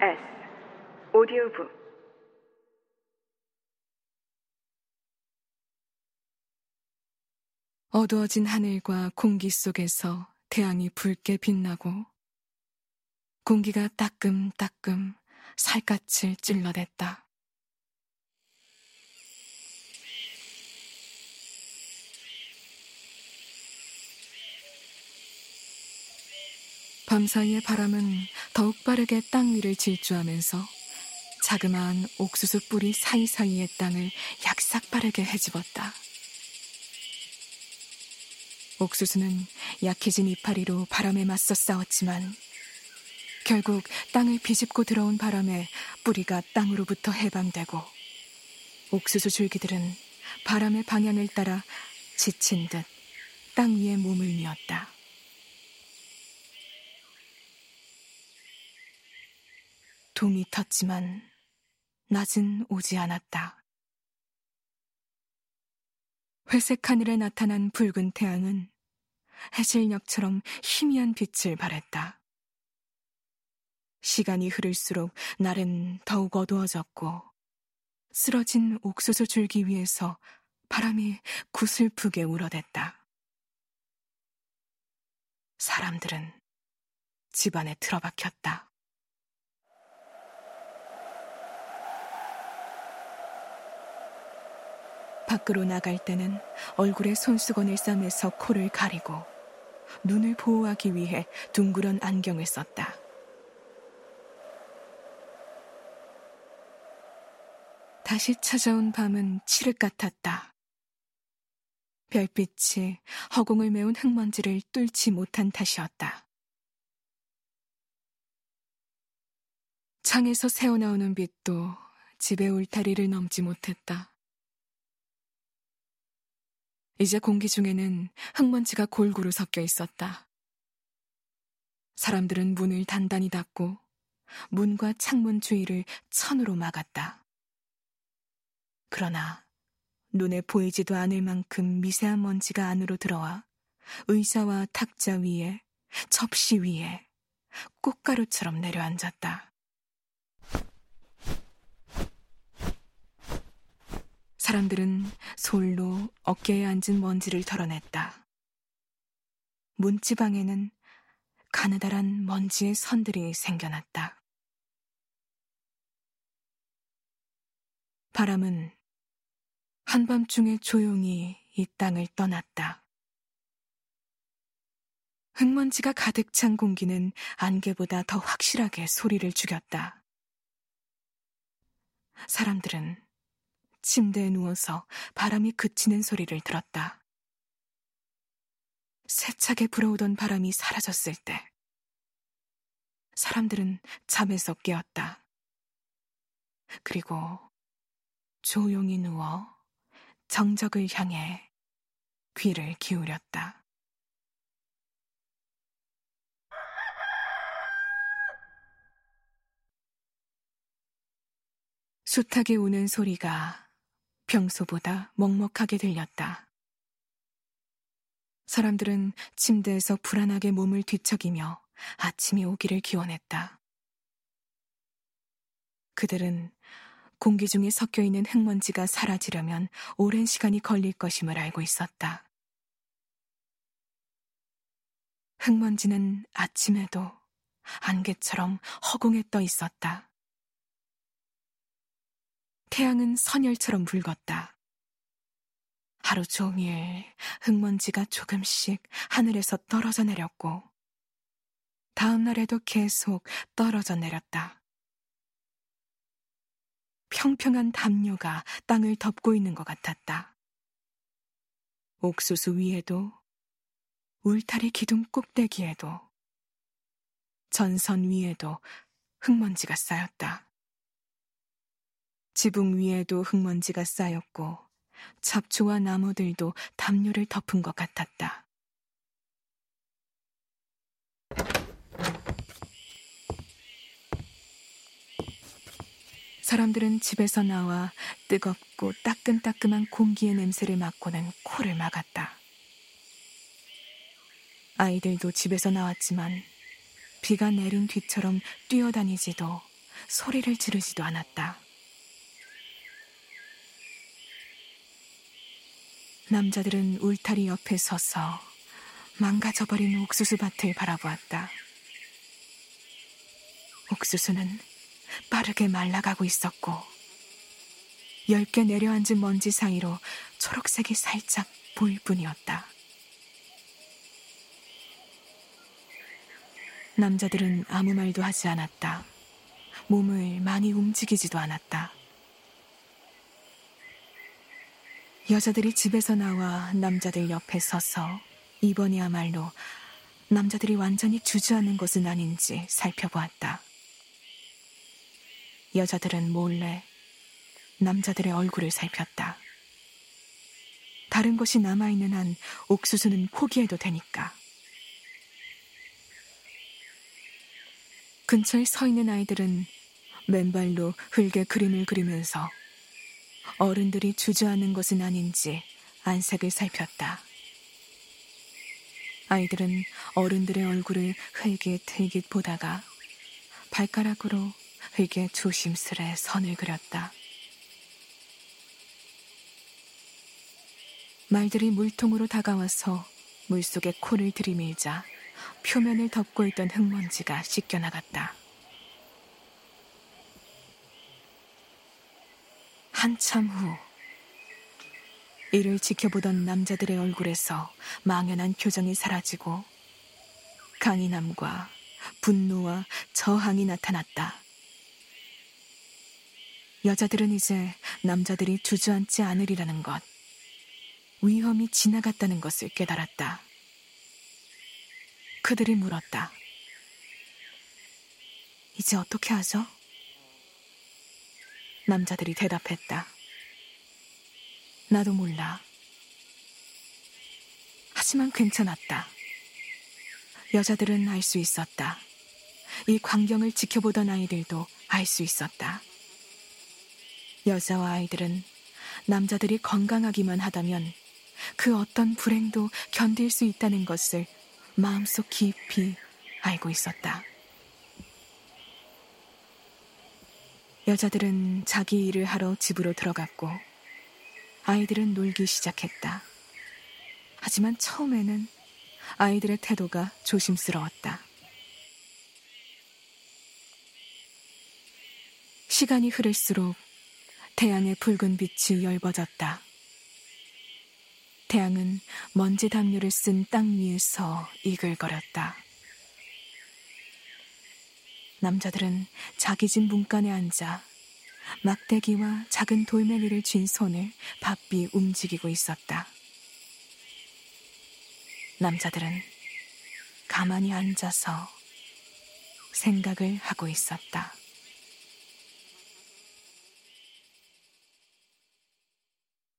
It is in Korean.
S 오디오북 어두워진 하늘과 공기 속에서 태양이 붉게 빛나고 공기가 따끔따끔 살갗을 찔러댔다. 밤사이의 바람은 더욱 빠르게 땅 위를 질주하면서 자그마한 옥수수 뿌리 사이사이의 땅을 약삭 빠르게 헤집었다. 옥수수는 약해진 이파리로 바람에 맞서 싸웠지만 결국 땅을 비집고 들어온 바람에 뿌리가 땅으로부터 해방되고 옥수수 줄기들은 바람의 방향을 따라 지친 듯 땅 위에 몸을 미었다. 동이 텄지만 낮은 오지 않았다. 회색 하늘에 나타난 붉은 태양은 해질녘처럼 희미한 빛을 발했다. 시간이 흐를수록 날은 더욱 어두워졌고 쓰러진 옥수수 줄기 위에서 바람이 구슬프게 울어댔다. 사람들은 집안에 틀어박혔다. 밖으로 나갈 때는 얼굴에 손수건을 싸매서 코를 가리고 눈을 보호하기 위해 둥그런 안경을 썼다. 다시 찾아온 밤은 칠흑 같았다. 별빛이 허공을 메운 흙먼지를 뚫지 못한 탓이었다. 창에서 새어나오는 빛도 집의 울타리를 넘지 못했다. 이제 공기 중에는 흙먼지가 골고루 섞여 있었다. 사람들은 문을 단단히 닫고 문과 창문 주위를 천으로 막았다. 그러나 눈에 보이지도 않을 만큼 미세한 먼지가 안으로 들어와 의자와 탁자 위에 접시 위에 꽃가루처럼 내려앉았다. 사람들은 솔로 어깨에 앉은 먼지를 털어냈다. 문지방에는 가느다란 먼지의 선들이 생겨났다. 바람은 한밤중에 조용히 이 땅을 떠났다. 흙먼지가 가득 찬 공기는 안개보다 더 확실하게 소리를 죽였다. 사람들은 침대에 누워서 바람이 그치는 소리를 들었다. 세차게 불어오던 바람이 사라졌을 때 사람들은 잠에서 깨었다. 그리고 조용히 누워 정적을 향해 귀를 기울였다. 숱하게 우는 소리가 평소보다 먹먹하게 들렸다. 사람들은 침대에서 불안하게 몸을 뒤척이며 아침이 오기를 기원했다. 그들은 공기 중에 섞여 있는 흙먼지가 사라지려면 오랜 시간이 걸릴 것임을 알고 있었다. 흙먼지는 아침에도 안개처럼 허공에 떠 있었다. 태양은 선열처럼 붉었다. 하루 종일 흙먼지가 조금씩 하늘에서 떨어져 내렸고, 다음 날에도 계속 떨어져 내렸다. 평평한 담요가 땅을 덮고 있는 것 같았다. 옥수수 위에도, 울타리 기둥 꼭대기에도, 전선 위에도 흙먼지가 쌓였다. 지붕 위에도 흙먼지가 쌓였고 잡초와 나무들도 담요를 덮은 것 같았다. 사람들은 집에서 나와 뜨겁고 따끈따끈한 공기의 냄새를 맡고는 코를 막았다. 아이들도 집에서 나왔지만 비가 내린 뒤처럼 뛰어다니지도 소리를 지르지도 않았다. 남자들은 울타리 옆에 서서 망가져버린 옥수수 밭을 바라보았다. 옥수수는 빠르게 말라가고 있었고, 얇게 내려앉은 먼지 사이로 초록색이 살짝 보일 뿐이었다. 남자들은 아무 말도 하지 않았다. 몸을 많이 움직이지도 않았다. 여자들이 집에서 나와 남자들 옆에 서서 이번이야말로 남자들이 완전히 주저하는 것은 아닌지 살펴보았다. 여자들은 몰래 남자들의 얼굴을 살폈다. 다른 것이 남아있는 한 옥수수는 포기해도 되니까. 근처에 서 있는 아이들은 맨발로 흙에 그림을 그리면서 어른들이 주저하는 것은 아닌지 안색을 살폈다. 아이들은 어른들의 얼굴을 흘깃흘깃 보다가 발가락으로 흙에 조심스레 선을 그렸다. 말들이 물통으로 다가와서 물속에 코를 들이밀자 표면을 덮고 있던 흙먼지가 씻겨나갔다. 한참 후 이를 지켜보던 남자들의 얼굴에서 망연한 표정이 사라지고 강인함과 분노와 저항이 나타났다. 여자들은 이제 남자들이 주저앉지 않으리라는 것, 위험이 지나갔다는 것을 깨달았다. 그들이 물었다. 이제 어떻게 하죠? 남자들이 대답했다. 나도 몰라. 하지만 괜찮았다. 여자들은 알 수 있었다. 이 광경을 지켜보던 아이들도 알 수 있었다. 여자와 아이들은 남자들이 건강하기만 하다면 그 어떤 불행도 견딜 수 있다는 것을 마음속 깊이 알고 있었다. 여자들은 자기 일을 하러 집으로 들어갔고 아이들은 놀기 시작했다. 하지만 처음에는 아이들의 태도가 조심스러웠다. 시간이 흐를수록 태양의 붉은 빛이 엷어졌다. 태양은 먼지 담요를 쓴 땅 위에서 이글거렸다. 남자들은 자기 집 문간에 앉아 막대기와 작은 돌멩이를 쥔 손을 바삐 움직이고 있었다. 남자들은 가만히 앉아서 생각을 하고 있었다.